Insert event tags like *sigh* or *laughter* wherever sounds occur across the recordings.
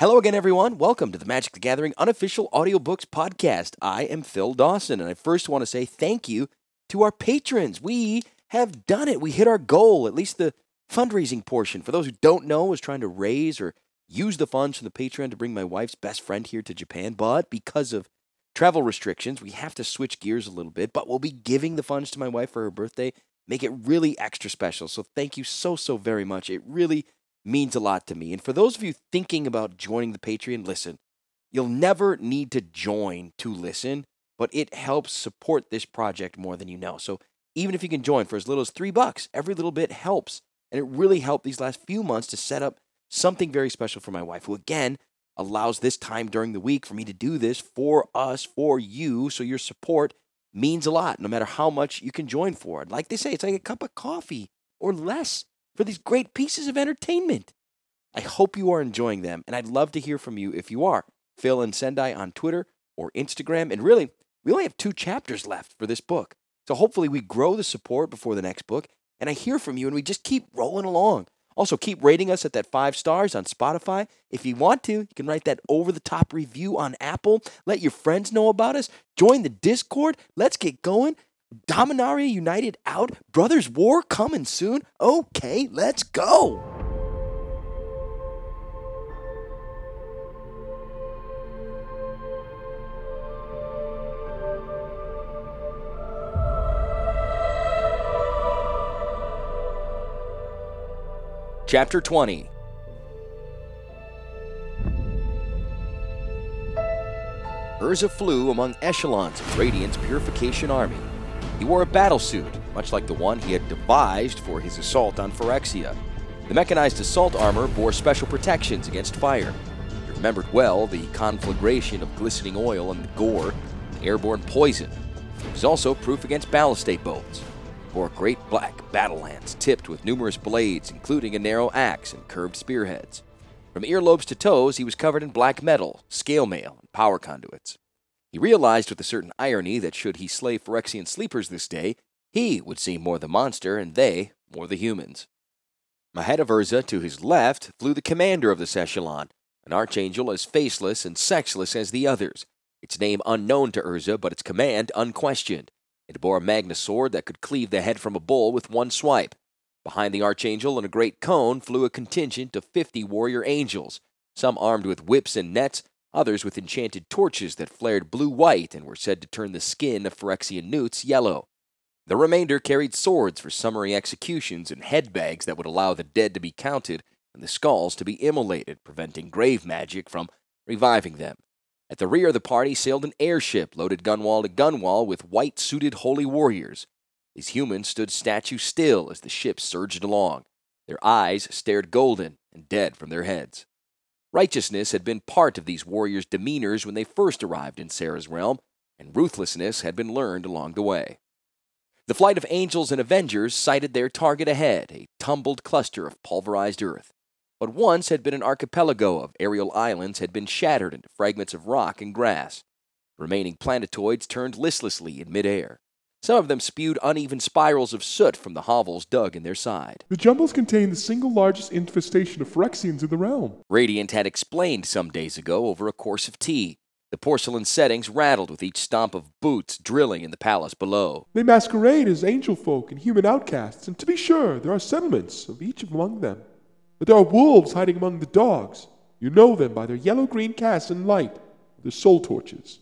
Hello again, everyone. Welcome to the Magic the Gathering unofficial audiobooks podcast. I am Phil Dawson, and I first want to say thank you to our patrons. We have done it. We hit our goal, at least the fundraising portion. For those who don't know, I was trying to raise or use the funds from the Patreon to bring my wife's best friend here to Japan, but because of travel restrictions, we have to switch gears a little bit. But we'll be giving the funds to my wife for her birthday, make it really extra special. So thank you so, so very much. It really means a lot to me. And for those of you thinking about joining the Patreon, listen, you'll never need to join to listen, but it helps support this project more than you know. So even if you can join for as little as three bucks, every little bit helps. And it really helped these last few months to set up something very special for my wife, who again allows this time during the week for me to do this for us, for you. So your support means a lot, no matter how much you can join for it. Like they say, it's like a cup of coffee or less for these great pieces of entertainment. I hope you are enjoying them, and I'd love to hear from you if you are. Phil and Sendai on Twitter or Instagram. And really, we only have two chapters left for this book. So hopefully we grow the support before the next book, and I hear from you, and we just keep rolling along. Also, keep rating us at that five stars on Spotify. If you want to, you can write that over the top review on Apple. Let your friends know about us. Join the Discord. Let's get going. Dominaria United out. Brothers War coming soon. Okay, let's go. Chapter 20 Urza flew among echelons of Radiant's Purification Army. He wore a battlesuit, much like the one he had devised for his assault on Phyrexia. The mechanized assault armor bore special protections against fire. He remembered well the conflagration of glistening oil and gore and airborne poison. It was also proof against ballistate bolts. He bore great black battle lance tipped with numerous blades, including a narrow axe and curved spearheads. From earlobes to toes, he was covered in black metal, scale mail, and power conduits. He realized with a certain irony that should he slay Phyrexian sleepers this day, he would seem more the monster and they more the humans. Ahead of Urza, to his left, flew the commander of this echelon, an archangel as faceless and sexless as the others, its name unknown to Urza, but its command unquestioned. It bore a magna sword that could cleave the head from a bull with one swipe. Behind the archangel in a great cone flew a contingent of fifty warrior angels, some armed with whips and nets, others with enchanted torches that flared blue white and were said to turn the skin of Phyrexian newts yellow. The remainder carried swords for summary executions and head bags that would allow the dead to be counted and the skulls to be immolated, preventing grave magic from reviving them. At the rear of the party sailed an airship loaded gunwale to gunwale with white suited holy warriors. These humans stood statue still as the ship surged along. Their eyes stared golden and dead from their heads. Righteousness had been part of these warriors' demeanors when they first arrived in Serra's realm, and ruthlessness had been learned along the way. The flight of angels and avengers sighted their target ahead, a tumbled cluster of pulverized earth. What once had been an archipelago of aerial islands had been shattered into fragments of rock and grass. Remaining planetoids turned listlessly in midair. Some of them spewed uneven spirals of soot from the hovels dug in their side. The jumbles contain the single largest infestation of Phyrexians in the realm. Radiant had explained some days ago over a course of tea. The porcelain settings rattled with each stomp of boots drilling in the palace below. They masquerade as angel folk and human outcasts, and to be sure, there are settlements of each among them. But there are wolves hiding among the dogs. You know them by their yellow green casts and light, their soul torches.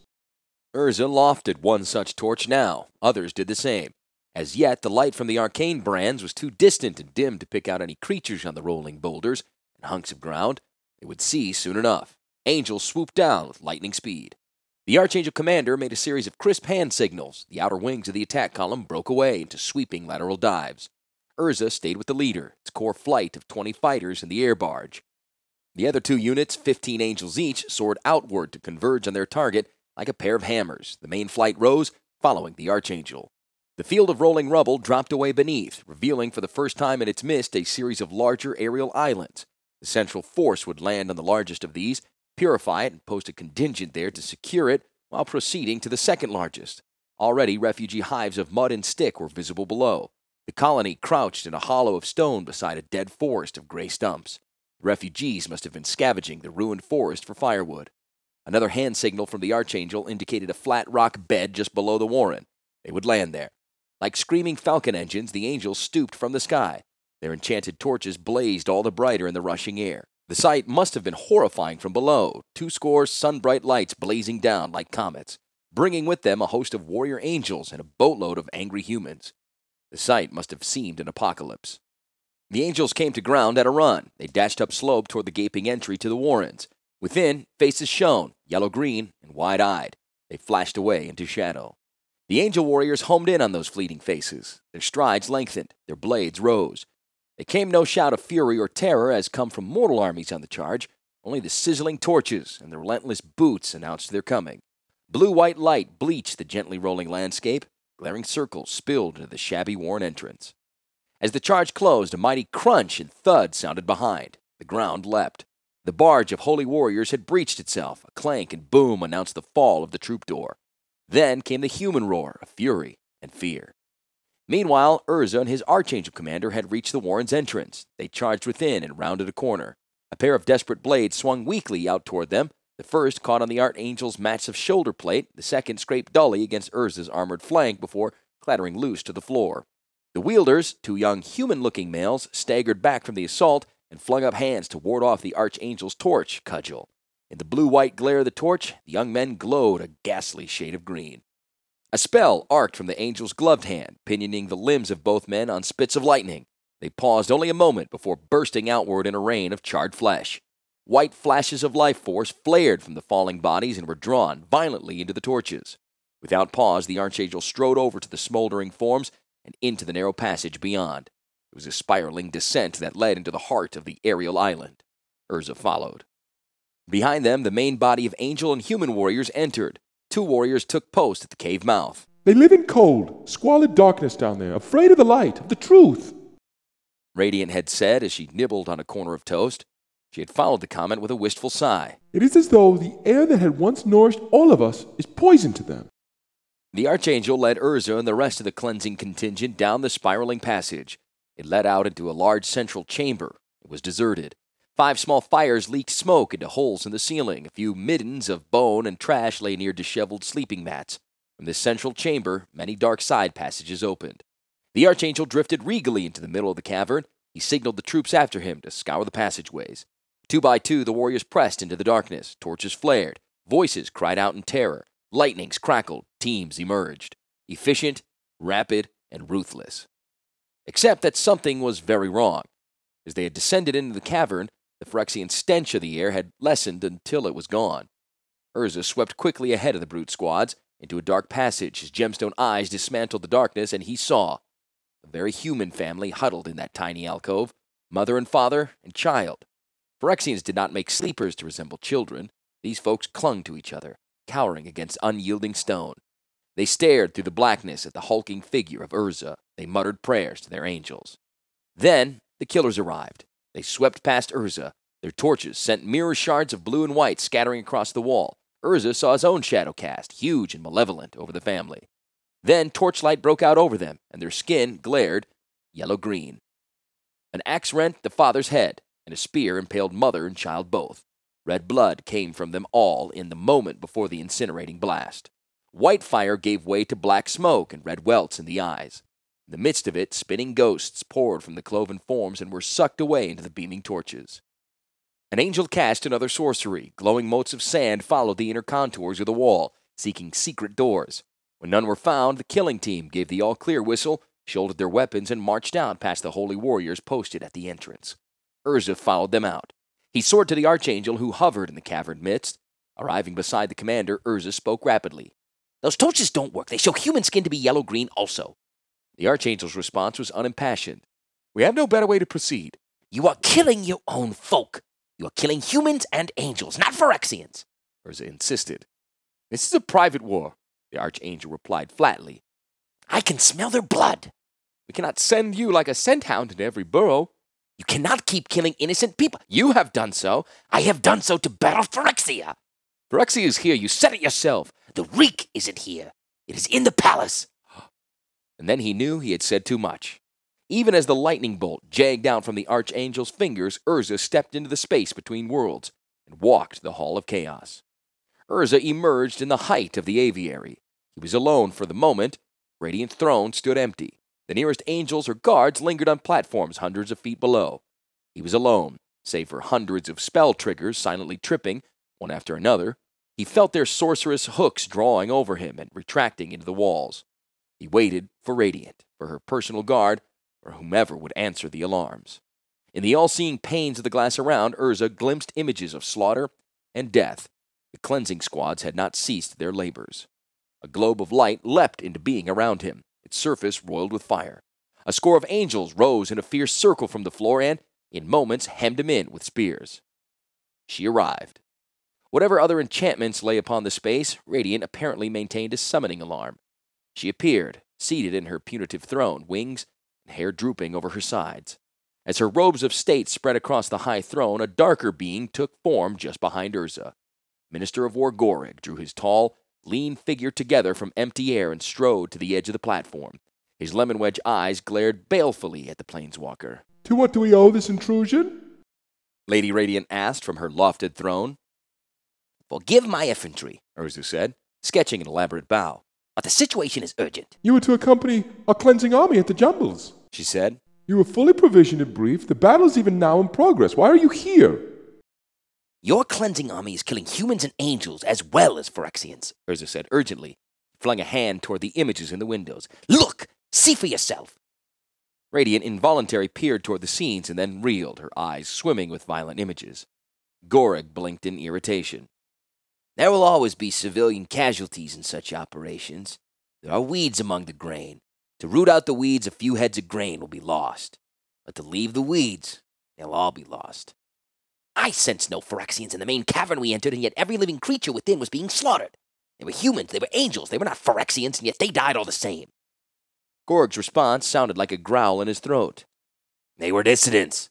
Urza lofted one such torch now. Others did the same. As yet, the light from the arcane brands was too distant and dim to pick out any creatures on the rolling boulders and hunks of ground. They would see soon enough. Angels swooped down with lightning speed. The Archangel commander made a series of crisp hand signals. The outer wings of the attack column broke away into sweeping lateral dives. Urza stayed with the leader, its core flight of 20 fighters in the air barge. The other two units, 15 angels each, soared outward to converge on their target like a pair of hammers. The main flight rose, following the Archangel. The field of rolling rubble dropped away beneath, revealing for the first time in its midst a series of larger aerial islands. The central force would land on the largest of these, purify it, and post a contingent there to secure it while proceeding to the second largest. Already, refugee hives of mud and stick were visible below. The colony crouched in a hollow of stone beside a dead forest of gray stumps. The refugees must have been scavenging the ruined forest for firewood. Another hand signal from the Archangel indicated a flat rock bed just below the warren. They would land there. Like screaming falcon engines, the angels stooped from the sky. Their enchanted torches blazed all the brighter in the rushing air. The sight must have been horrifying from below, two score sun-bright lights blazing down like comets, bringing with them a host of warrior angels and a boatload of angry humans. The sight must have seemed an apocalypse. The angels came to ground at a run. They dashed up slope toward the gaping entry to the warrens. Within, faces shone, yellow green and wide eyed. They flashed away into shadow. The angel warriors homed in on those fleeting faces. Their strides lengthened, their blades rose. There came no shout of fury or terror as come from mortal armies on the charge. Only the sizzling torches and the relentless boots announced their coming. Blue white light bleached the gently rolling landscape. Glaring circles spilled into the shabby worn entrance. As the charge closed, a mighty crunch and thud sounded behind. The ground leapt. The barge of holy warriors had breached itself. A clank and boom announced the fall of the troop door. Then came the human roar of fury and fear. Meanwhile, Urza and his Archangel commander had reached the Warren's entrance. They charged within and rounded a corner. A pair of desperate blades swung weakly out toward them. The first caught on the Archangel's massive shoulder plate, the second scraped dully against Urza's armored flank before clattering loose to the floor. The wielders, two young human looking males, staggered back from the assault and flung up hands to ward off the Archangel's torch cudgel. In the blue white glare of the torch, the young men glowed a ghastly shade of green. A spell arced from the angel's gloved hand, pinioning the limbs of both men on spits of lightning. They paused only a moment before bursting outward in a rain of charred flesh. White flashes of life force flared from the falling bodies and were drawn violently into the torches. Without pause, the archangel strode over to the smoldering forms and into the narrow passage beyond. It was a spiraling descent that led into the heart of the aerial island. Urza followed. Behind them, the main body of angel and human warriors entered. Two warriors took post at the cave mouth. They live in cold, squalid darkness down there, afraid of the light, of the truth. Radiant had said as she nibbled on a corner of toast. She had followed the comment with a wistful sigh. It is as though the air that had once nourished all of us is poison to them. The Archangel led Urza and the rest of the cleansing contingent down the spiraling passage. It led out into a large central chamber. It was deserted. Five small fires leaked smoke into holes in the ceiling. A few middens of bone and trash lay near disheveled sleeping mats. From this central chamber, many dark side passages opened. The Archangel drifted regally into the middle of the cavern. He signaled the troops after him to scour the passageways. Two by two, the warriors pressed into the darkness. Torches flared. Voices cried out in terror. Lightnings crackled. Teams emerged. Efficient, rapid, and ruthless. Except that something was very wrong. As they had descended into the cavern, the Phyrexian stench of the air had lessened until it was gone. Urza swept quickly ahead of the brute squads into a dark passage. His gemstone eyes dismantled the darkness, and he saw a very human family huddled in that tiny alcove mother and father and child. Phyrexians did not make sleepers to resemble children. These folks clung to each other, cowering against unyielding stone. They stared through the blackness at the hulking figure of Urza. They muttered prayers to their angels. Then the killers arrived. They swept past Urza. Their torches sent mirror shards of blue and white scattering across the wall. Urza saw his own shadow cast, huge and malevolent, over the family. Then torchlight broke out over them, and their skin glared yellow green. An axe rent the father's head, and a spear impaled mother and child both. Red blood came from them all in the moment before the incinerating blast. White fire gave way to black smoke and red welts in the eyes. In the midst of it, spinning ghosts poured from the cloven forms and were sucked away into the beaming torches. An angel cast another sorcery. Glowing motes of sand followed the inner contours of the wall, seeking secret doors. When none were found, the killing team gave the all clear whistle, shouldered their weapons, and marched out past the holy warriors posted at the entrance. Urza followed them out. He soared to the archangel who hovered in the cavern midst. Arriving beside the commander, Urza spoke rapidly. Those torches don't work. They show human skin to be yellow green also. The Archangel's response was unimpassioned. We have no better way to proceed. You are killing your own folk. You are killing humans and angels, not Phyrexians, Urza insisted. This is a private war, the Archangel replied flatly. I can smell their blood. We cannot send you like a scent hound into every burrow. You cannot keep killing innocent people. You have done so. I have done so to battle Phyrexia. Phyrexia is here. You said it yourself. The reek isn't here. It is in the palace *gasps* and then he knew he had said too much. Even as the lightning bolt jagged out from the Archangel's fingers, Urza stepped into the space between worlds and walked the Hall of Chaos. Urza emerged in the height of the aviary. He was alone for the moment. Radiant throne stood empty. The nearest angels or guards lingered on platforms hundreds of feet below. He was alone, save for hundreds of spell triggers silently tripping, one after another. He felt their sorcerous hooks drawing over him and retracting into the walls. He waited for Radiant, for her personal guard, or whomever would answer the alarms. In the all seeing panes of the glass around, Urza glimpsed images of slaughter and death. The cleansing squads had not ceased their labors. A globe of light leapt into being around him, its surface roiled with fire. A score of angels rose in a fierce circle from the floor and, in moments, hemmed him in with spears. She arrived. Whatever other enchantments lay upon the space, Radiant apparently maintained a summoning alarm. She appeared, seated in her punitive throne, wings and hair drooping over her sides. As her robes of state spread across the high throne, a darker being took form just behind Urza. Minister of War Gorig drew his tall, lean figure together from empty air and strode to the edge of the platform. His lemon wedge eyes glared balefully at the planeswalker. To what do we owe this intrusion? Lady Radiant asked from her lofted throne. Forgive my effrontery, Urza said, sketching an elaborate bow. But the situation is urgent. You were to accompany our cleansing army at the Jumbles, she said. You were fully provisioned and briefed. The battle is even now in progress. Why are you here? Your cleansing army is killing humans and angels as well as Phyrexians, Urza said urgently, flung a hand toward the images in the windows. Look! See for yourself! Radiant involuntarily peered toward the scenes and then reeled, her eyes swimming with violent images. Gorig blinked in irritation. There will always be civilian casualties in such operations. There are weeds among the grain. To root out the weeds, a few heads of grain will be lost. But to leave the weeds, they'll all be lost. I sensed no Phyrexians in the main cavern we entered, and yet every living creature within was being slaughtered. They were humans, they were angels, they were not Phyrexians, and yet they died all the same. Gorig's response sounded like a growl in his throat. They were dissidents.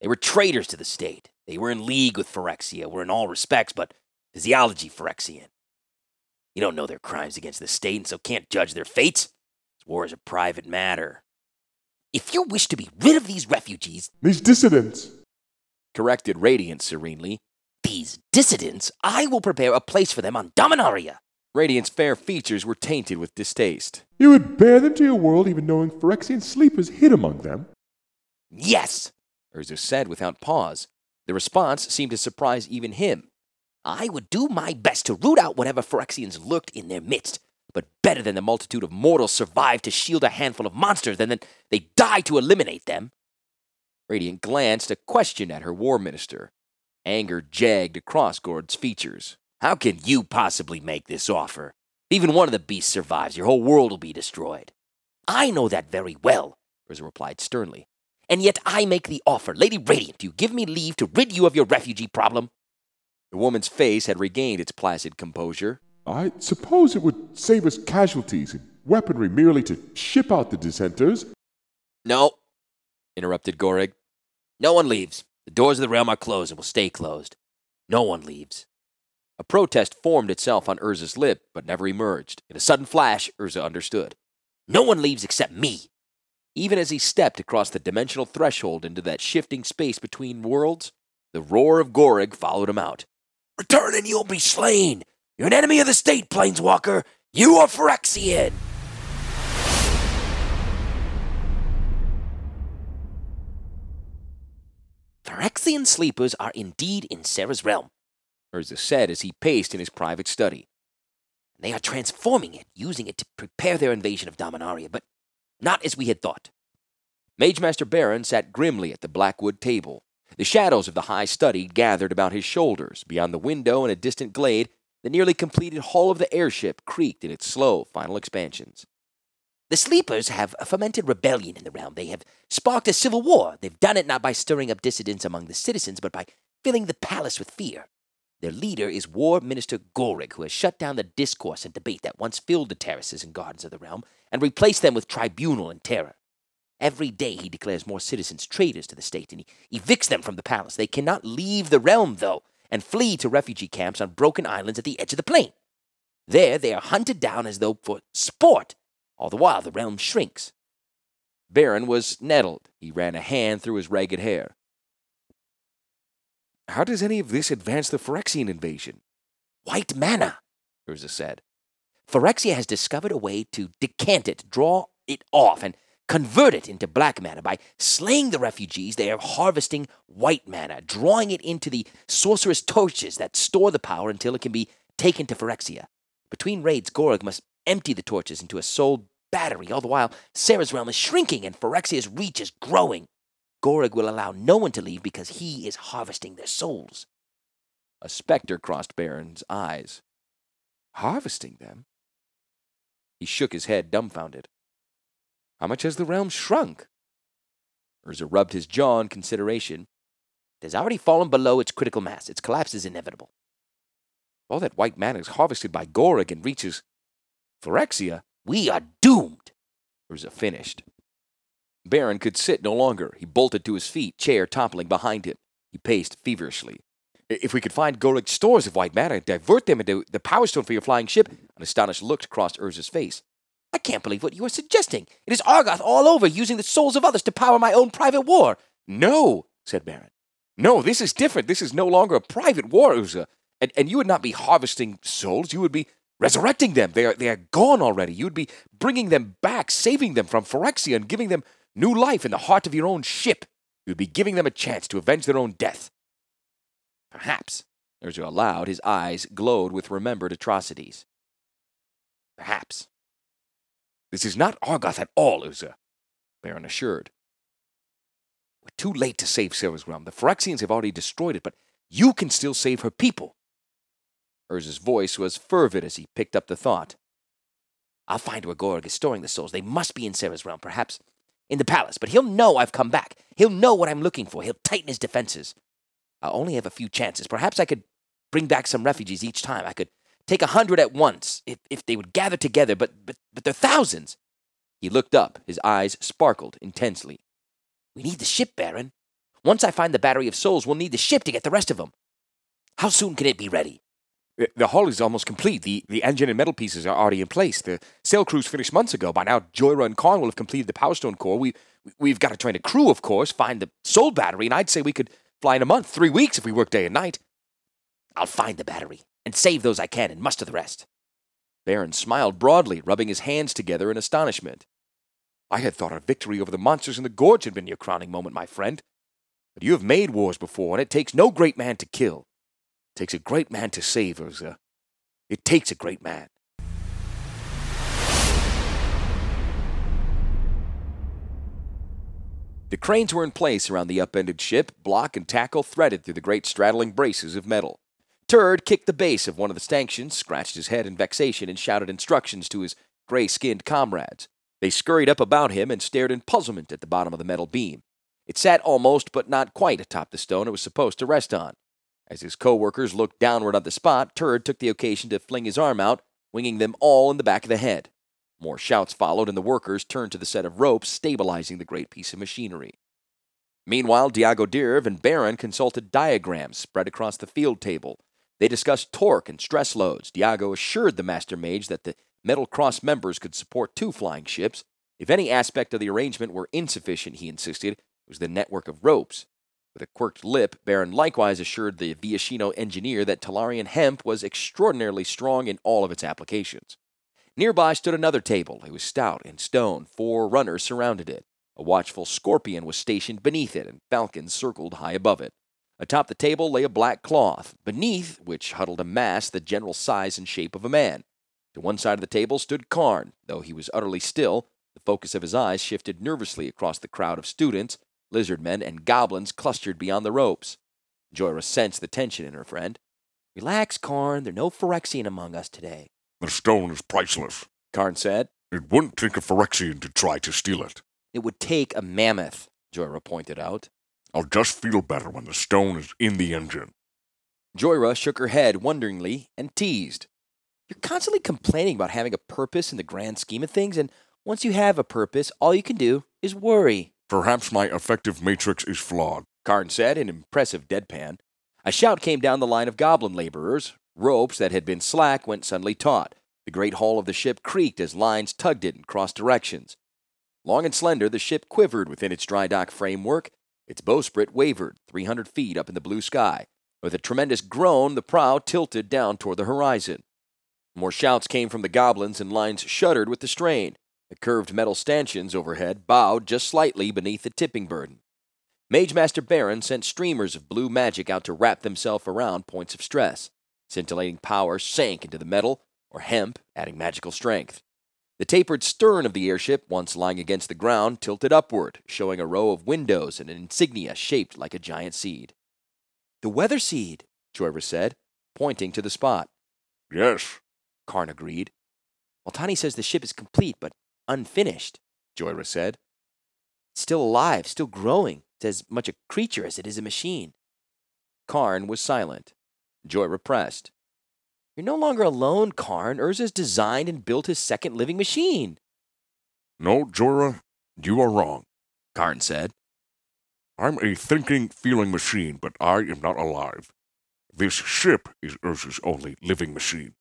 They were traitors to the state. They were in league with Phyrexia, were in all respects, but physiology Phyrexian. You don't know their crimes against the state and so can't judge their fates. This war is a private matter. If you wish to be rid of these refugees, these dissidents, corrected Radiant serenely, these dissidents, I will prepare a place for them on Dominaria. Radiant's fair features were tainted with distaste. You would bear them to your world even knowing Phyrexian sleepers hid among them? Yes, Urza said without pause. The response seemed to surprise even him. I would do my best to root out whatever Phyrexians lurked in their midst, but better than the multitude of mortals survive to shield a handful of monsters than that they die to eliminate them. Radiant glanced a question at her war minister. Anger jagged across Gorig's features. How can you possibly make this offer? If even one of the beasts survives, your whole world will be destroyed. I know that very well, Urza replied sternly. And yet I make the offer. Lady Radiant, do you give me leave to rid you of your refugee problem? The woman's face had regained its placid composure. I suppose it would save us casualties and weaponry merely to ship out the dissenters. No, interrupted Gorig. No one leaves. The doors of the realm are closed and will stay closed. No one leaves. A protest formed itself on Urza's lip, but never emerged. In a sudden flash, Urza understood. No one leaves except me. Even as he stepped across the dimensional threshold into that shifting space between worlds, the roar of Gorig followed him out. Return and you'll be slain. You're an enemy of the state, Planeswalker. You are Phyrexian. Phyrexian sleepers are indeed in Serra's realm, Urza said as he paced in his private study. They are transforming it, using it to prepare their invasion of Dominaria, but not as we had thought. Mage Master Barrin sat grimly at the blackwood table. The shadows of the high study gathered about his shoulders. Beyond the window in a distant glade, the nearly completed hull of the airship creaked in its slow final expansions. The sleepers have fomented rebellion in the realm. They have sparked a civil war. They've done it not by stirring up dissidents among the citizens, but by filling the palace with fear. Their leader is War Minister Gorig, who has shut down the discourse and debate that once filled the terraces and gardens of the realm and replaced them with tribunal and terror. Every day he declares more citizens traitors to the state and he evicts them from the palace. They cannot leave the realm, though, and flee to refugee camps on broken islands at the edge of the plain. There they are hunted down as though for sport. All the while the realm shrinks. Barrin was nettled. He ran a hand through his ragged hair. How does any of this advance the Phyrexian invasion? White mana, Urza said. Phyrexia has discovered a way to decant it, draw it off, and convert it into black mana. By slaying the refugees, they are harvesting white mana, drawing it into the sorcerous torches that store the power until it can be taken to Phyrexia. Between raids, Gorig must empty the torches into a soul battery. All the while, Serra's realm is shrinking and Phyrexia's reach is growing. Gorig will allow no one to leave because he is harvesting their souls. A specter crossed Barrin's eyes. Harvesting them? He shook his head, dumbfounded. How much has the realm shrunk? Urza rubbed his jaw in consideration. It has already fallen below its critical mass. Its collapse is inevitable. All that white mana is harvested by Gorig and reaches Phyrexia. We are doomed. Urza finished. Barrin could sit no longer. He bolted to his feet, chair toppling behind him. He paced feverishly. If we could find Gorig's stores of white matter and divert them into the power stone for your flying ship, an astonished look crossed Urza's face. I can't believe what you are suggesting. It is Argoth all over, using the souls of others to power my own private war. No, said Barrin. No, this is different. This is no longer a private war, Urza. And, and you would not be harvesting souls. You would be resurrecting them. They are, they are gone already. You would be bringing them back, saving them from Phyrexia, and giving them new life in the heart of your own ship. You would be giving them a chance to avenge their own death. Perhaps, Urza allowed, his eyes glowed with remembered atrocities. Perhaps. This is not Argoth at all, Urza, Barrin assured. We're too late to save Serra's realm. The Phyrexians have already destroyed it, but you can still save her people. Urza's voice was fervid as he picked up the thought. I'll find where Gorig is storing the souls. They must be in Serra's realm, perhaps in the palace, but he'll know I've come back. He'll know what I'm looking for. He'll tighten his defenses. I'll only have a few chances. Perhaps I could bring back some refugees each time. I could take a hundred at once if, if they would gather together, but, but, but they're thousands. He looked up. His eyes sparkled intensely. We need the ship, Barrin. Once I find the battery of souls, we'll need the ship to get the rest of them. How soon can it be ready? The hull is almost complete. The, the engine and metal pieces are already in place. The sail crews finished months ago. By now, Jhoira and Karn will have completed the Power Stone core. We, we've got to train a crew, of course, find the soul battery, and I'd say we could fly in a month, three weeks if we work day and night. I'll find the battery and save those I can and muster the rest. Barrin smiled broadly, rubbing his hands together in astonishment. I had thought our victory over the monsters in the gorge had been your crowning moment, my friend. But you have made wars before, and it takes no great man to kill. It takes a great man to save, Urza. It takes a great man. The cranes were in place around the upended ship, block and tackle threaded through the great straddling braces of metal. Turd kicked the base of one of the stanchions, scratched his head in vexation, and shouted instructions to his gray skinned comrades. They scurried up about him and stared in puzzlement at the bottom of the metal beam. It sat almost, but not quite, atop the stone it was supposed to rest on. As his co workers looked downward at the spot, Turd took the occasion to fling his arm out, winging them all in the back of the head. More shouts followed, and the workers turned to the set of ropes stabilizing the great piece of machinery. Meanwhile, Diago Dirv and Barrin consulted diagrams spread across the field table. They discussed torque and stress loads. Diago assured the Master Mage that the Metal Cross members could support two flying ships. If any aspect of the arrangement were insufficient, he insisted, it was the network of ropes. With a quirked lip, Barrin likewise assured the Viashino engineer that Tolarian hemp was extraordinarily strong in all of its applications. Nearby stood another table. It was stout and stone. Four runners surrounded it. A watchful scorpion was stationed beneath it, and falcons circled high above it. Atop the table lay a black cloth, beneath which huddled a mass the general size and shape of a man. To one side of the table stood Karn. Though he was utterly still, the focus of his eyes shifted nervously across the crowd of students, lizard men, and goblins clustered beyond the ropes. Jhoira sensed the tension in her friend. Relax, Karn. There are no Phyrexian among us today. The stone is priceless, Karn said. It wouldn't take a Phyrexian to try to steal it. It would take a mammoth, Jhoira pointed out. I'll just feel better when the stone is in the engine. Jhoira shook her head wonderingly and teased. You're constantly complaining about having a purpose in the grand scheme of things, and once you have a purpose, all you can do is worry. Perhaps my effective matrix is flawed, Karn said in impressive deadpan. A shout came down the line of goblin laborers. Ropes that had been slack went suddenly taut. The great hull of the ship creaked as lines tugged it in cross directions. Long and slender, the ship quivered within its dry dock framework. Its bowsprit wavered 300 feet up in the blue sky. With a tremendous groan, the prow tilted down toward the horizon. More shouts came from the goblins, and lines shuddered with the strain. The curved metal stanchions overhead bowed just slightly beneath the tipping burden. Mage Master Barrin sent streamers of blue magic out to wrap themselves around points of stress. Scintillating power sank into the metal, or hemp, adding magical strength. The tapered stern of the airship, once lying against the ground, tilted upward, showing a row of windows and an insignia shaped like a giant seed. The weather seed, Jhoira said, pointing to the spot. Yes. Karn agreed. Tani says the ship is complete but unfinished, Jhoira said. It's still alive, still growing. It's as much a creature as it is a machine. Karn was silent. Jhoira pressed. You're no longer alone, Karn. Urza's designed and built his second living machine. No, Jhoira, you are wrong, Karn said. I'm a thinking, feeling machine, but I am not alive. This ship is Urza's only living machine.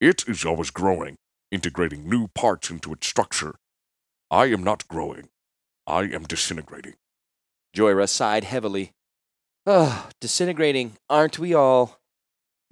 It is always growing, integrating new parts into its structure. I am not growing. I am disintegrating. Jhoira sighed heavily. Ah, disintegrating, aren't we all?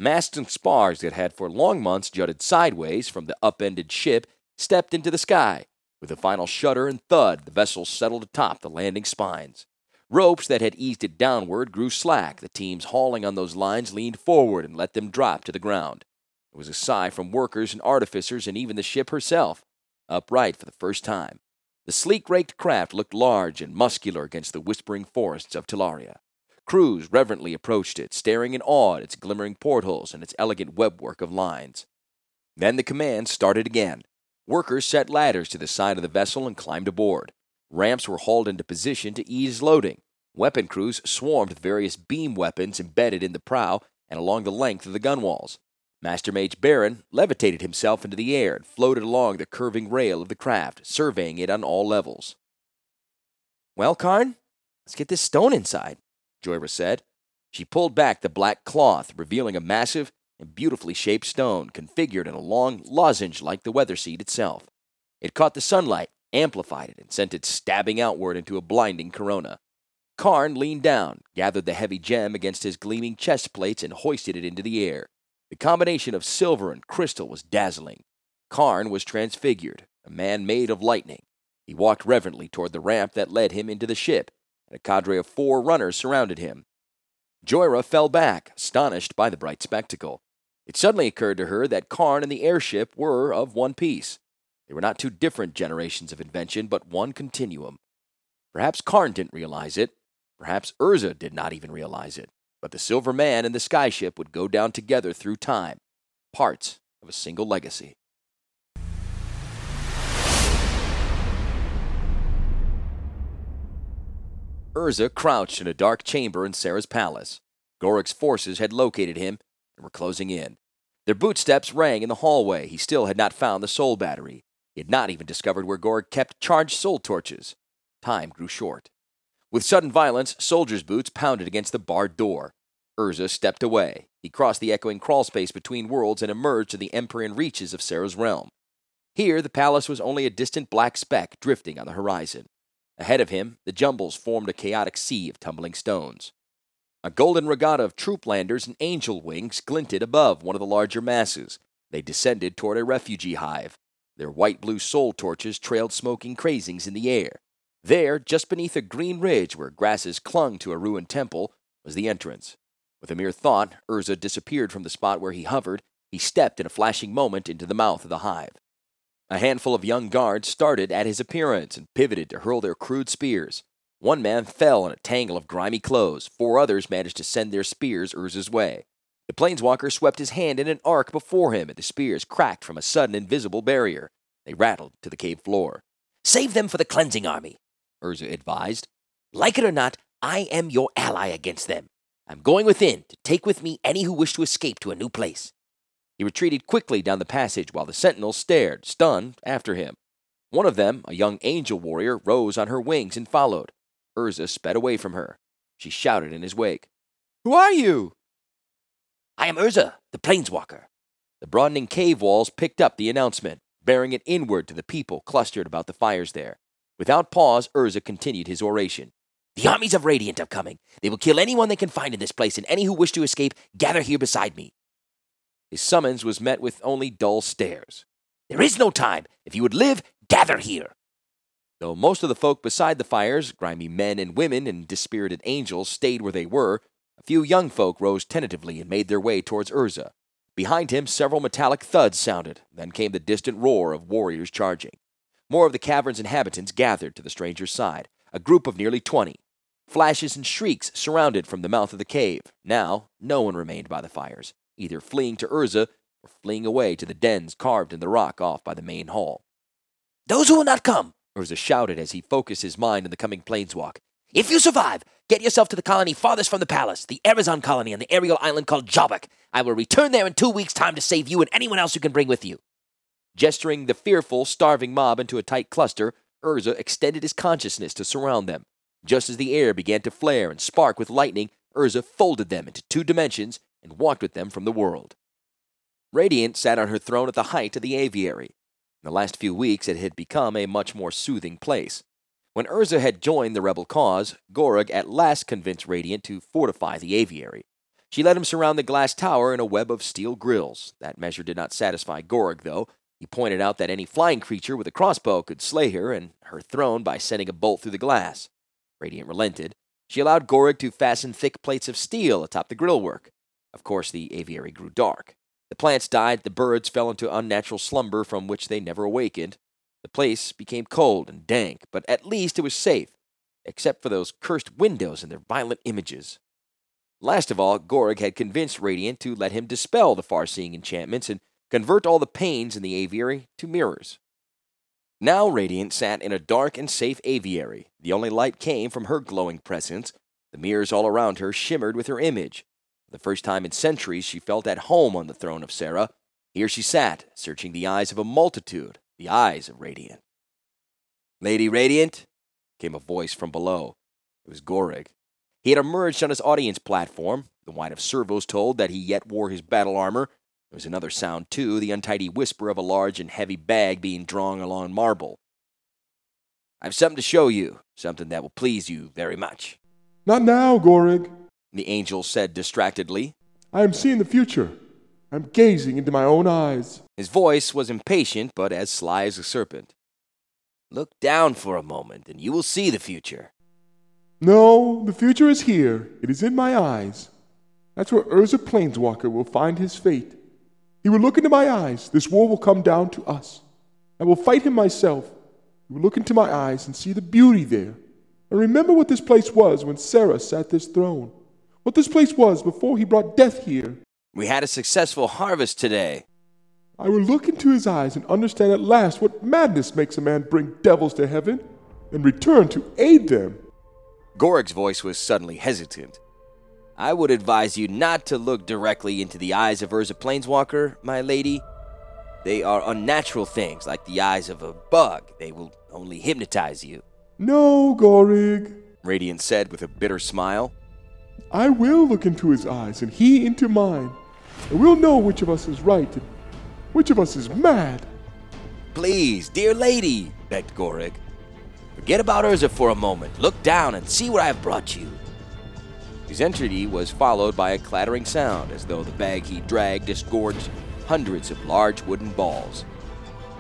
Masts and spars that had for long months jutted sideways from the upended ship stepped into the sky. With a final shudder and thud, the vessel settled atop the landing spines. Ropes that had eased it downward grew slack. The teams hauling on those lines leaned forward and let them drop to the ground. It was a sigh from workers and artificers and even the ship herself, upright for the first time. The sleek raked craft looked large and muscular against the whispering forests of Tolaria. Crews reverently approached it, staring in awe at its glimmering portholes and its elegant webwork of lines. Then the command started again. Workers set ladders to the side of the vessel and climbed aboard. Ramps were hauled into position to ease loading. Weapon crews swarmed with various beam weapons embedded in the prow and along the length of the gunwales. Master Mage Barrin levitated himself into the air and floated along the curving rail of the craft, surveying it on all levels. Well, Karn, let's get this stone inside. Jhoira said. She pulled back the black cloth, revealing a massive and beautifully shaped stone configured in a long lozenge like the weather seed itself. It caught the sunlight, amplified it, and sent it stabbing outward into a blinding corona. Karn leaned down, gathered the heavy gem against his gleaming chest plates, and hoisted it into the air. The combination of silver and crystal was dazzling. Karn was transfigured, a man made of lightning. He walked reverently toward the ramp that led him into the ship, a cadre of four runners surrounded him. Jhoira fell back, astonished by the bright spectacle. It suddenly occurred to her that Karn and the airship were of one piece. They were not two different generations of invention, but one continuum. Perhaps Karn didn't realize it. Perhaps Urza did not even realize it. But the Silver Man and the Skyship would go down together through time, parts of a single legacy. Urza crouched in a dark chamber in Serra's palace. Gorig's forces had located him and were closing in. Their bootsteps rang in the hallway. He still had not found the soul battery. He had not even discovered where Gorig kept charged soul torches. Time grew short. With sudden violence, soldiers' boots pounded against the barred door. Urza stepped away. He crossed the echoing crawlspace between worlds and emerged in the empyrean reaches of Serra's realm. Here, the palace was only a distant black speck drifting on the horizon. Ahead of him, the jumbles formed a chaotic sea of tumbling stones. A golden regatta of troop landers and angel wings glinted above one of the larger masses. They descended toward a refugee hive. Their white blue soul torches trailed smoking crazings in the air. There, just beneath a green ridge where grasses clung to a ruined temple, was the entrance. With a mere thought, Urza disappeared from the spot where he hovered. He stepped in a flashing moment into the mouth of the hive. A handful of young guards started at his appearance and pivoted to hurl their crude spears. One man fell in a tangle of grimy clothes. Four others managed to send their spears Urza's way. The planeswalker swept his hand in an arc before him, and the spears cracked from a sudden invisible barrier. They rattled to the cave floor. Save them for the cleansing army, Urza advised. Like it or not, I am your ally against them. I'm going within to take with me any who wish to escape to a new place. He retreated quickly down the passage while the sentinels stared, stunned, after him. One of them, a young angel warrior, rose on her wings and followed. Urza sped away from her. She shouted in his wake, Who are you? I am Urza, the planeswalker. The broadening cave walls picked up the announcement, bearing it inward to the people clustered about the fires there. Without pause, Urza continued his oration. The armies of Radiant are coming. They will kill anyone they can find in this place, and any who wish to escape, gather here beside me. His summons was met with only dull stares. There is no time. If you would live, gather here. Though most of the folk beside the fires, grimy men and women and dispirited angels, stayed where they were, a few young folk rose tentatively and made their way towards Urza. Behind him, several metallic thuds sounded. Then came the distant roar of warriors charging. More of the cavern's inhabitants gathered to the stranger's side, a group of nearly twenty. Flashes and shrieks surrounded from the mouth of the cave. Now, no one remained by the fires either fleeing to Urza or fleeing away to the dens carved in the rock off by the main hall. Those who will not come, Urza shouted as he focused his mind on the coming planeswalk. If you survive, get yourself to the colony farthest from the palace, the Arizon colony on the aerial island called Jobak. I will return there in two weeks' time to save you and anyone else you can bring with you. Gesturing the fearful, starving mob into a tight cluster, Urza extended his consciousness to surround them. Just as the air began to flare and spark with lightning, Urza folded them into two dimensions and walked with them from the world. Radiant sat on her throne at the height of the aviary. In the last few weeks, it had become a much more soothing place. When Urza had joined the rebel cause, Gorog at last convinced Radiant to fortify the aviary. She let him surround the glass tower in a web of steel grills. That measure did not satisfy Gorog, though. He pointed out that any flying creature with a crossbow could slay her and her throne by sending a bolt through the glass. Radiant relented. She allowed Gorog to fasten thick plates of steel atop the grillwork. Of course, the aviary grew dark. The plants died, the birds fell into unnatural slumber from which they never awakened. The place became cold and dank, but at least it was safe, except for those cursed windows and their violent images. Last of all, Gorog had convinced Radiant to let him dispel the far seeing enchantments and convert all the panes in the aviary to mirrors. Now Radiant sat in a dark and safe aviary. The only light came from her glowing presence. The mirrors all around her shimmered with her image. The first time in centuries, she felt at home on the throne of Serra. Here she sat, searching the eyes of a multitude, the eyes of Radiant. Lady Radiant, came a voice from below. It was Gorog. He had emerged on his audience platform. The whine of servos told that he yet wore his battle armor. There was another sound, too, the untidy whisper of a large and heavy bag being drawn along marble. I've something to show you, something that will please you very much. Not now, Gorog, the angel said distractedly. I am seeing the future. I'm gazing into my own eyes. His voice was impatient, but as sly as a serpent. Look down for a moment, and you will see the future. No, the future is here. It is in my eyes. That's where Urza Planeswalker will find his fate. He will look into my eyes. This war will come down to us. I will fight him myself. He will look into my eyes and see the beauty there. And remember what this place was when Serra sat this throne what this place was before he brought death here. We had a successful harvest today. I will look into his eyes and understand at last what madness makes a man bring devils to heaven and return to aid them. Gorog's voice was suddenly hesitant. I would advise you not to look directly into the eyes of Urza Planeswalker, my lady. They are unnatural things, like the eyes of a bug. They will only hypnotize you. No, Gorog, Radiant said with a bitter smile. I will look into his eyes, and he into mine, and we'll know which of us is right and which of us is mad. Please, dear lady, begged Gorog. Forget about Urza for a moment. Look down and see what I have brought you. His entry was followed by a clattering sound, as though the bag he dragged disgorged hundreds of large wooden balls.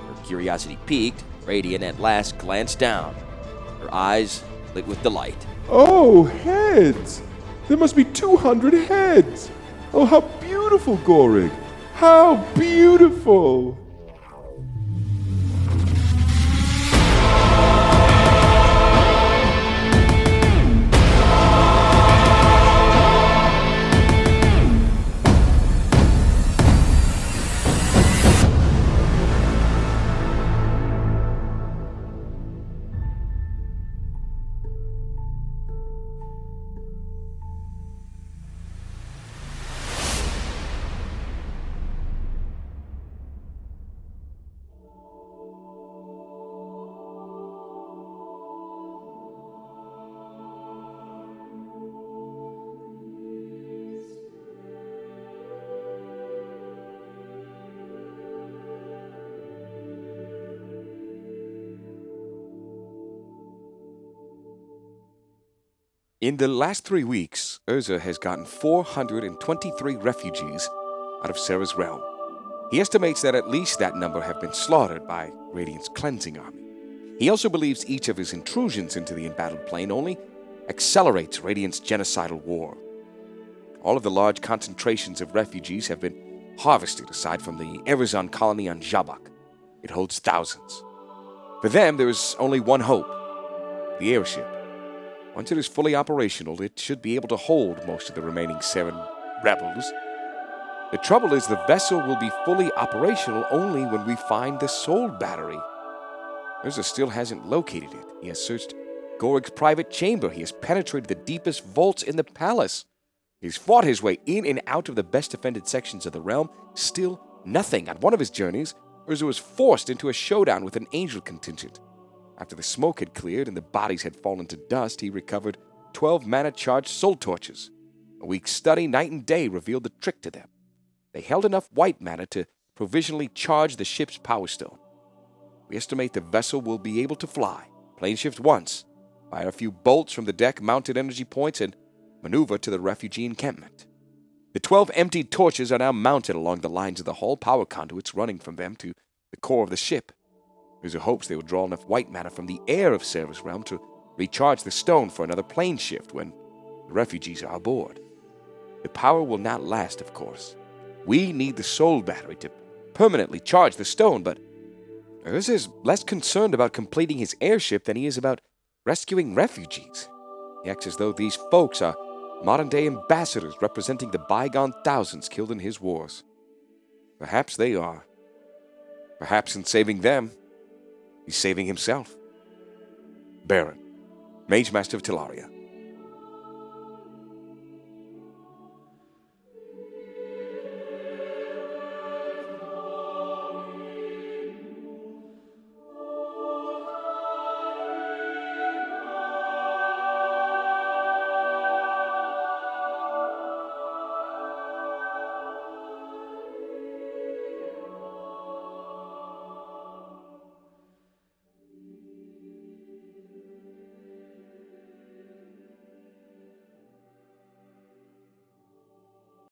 Her curiosity piqued, Radiant at last glanced down, her eyes lit with delight. Oh, heads! There must be 200 heads. Oh, how beautiful, Gorog! How beautiful! In the last three weeks, Urza has gotten 423 refugees out of Serra's realm. He estimates that at least that number have been slaughtered by Radiant's cleansing army. He also believes each of his intrusions into the embattled plane only accelerates Radiant's genocidal war. All of the large concentrations of refugees have been harvested aside from the Arizon colony on Jabak. It holds thousands. For them, there is only one hope the airship. Once it is fully operational, it should be able to hold most of the remaining seven rebels. The trouble is, the vessel will be fully operational only when we find the soul battery. Urza still hasn't located it. He has searched Gorig's private chamber. He has penetrated the deepest vaults in the palace. He's fought his way in and out of the best defended sections of the realm. Still nothing. On one of his journeys, Urza was forced into a showdown with an angel contingent. After the smoke had cleared and the bodies had fallen to dust, he recovered 12 mana charged soul torches. A week's study, night and day, revealed the trick to them. They held enough white mana to provisionally charge the ship's power stone. We estimate the vessel will be able to fly, plane shift once, fire a few bolts from the deck mounted energy points, and maneuver to the refugee encampment. The 12 emptied torches are now mounted along the lines of the hull, power conduits running from them to the core of the ship. A hopes they will draw enough white matter from the air of Serra's realm to recharge the stone for another plane shift when the refugees are aboard. The power will not last, of course. We need the soul battery to permanently charge the stone, but Urza is less concerned about completing his airship than he is about rescuing refugees. He acts as though these folks are modern day ambassadors representing the bygone thousands killed in his wars. Perhaps they are. Perhaps in saving them, He's saving himself. Barrin, Mage Master of Tolaria.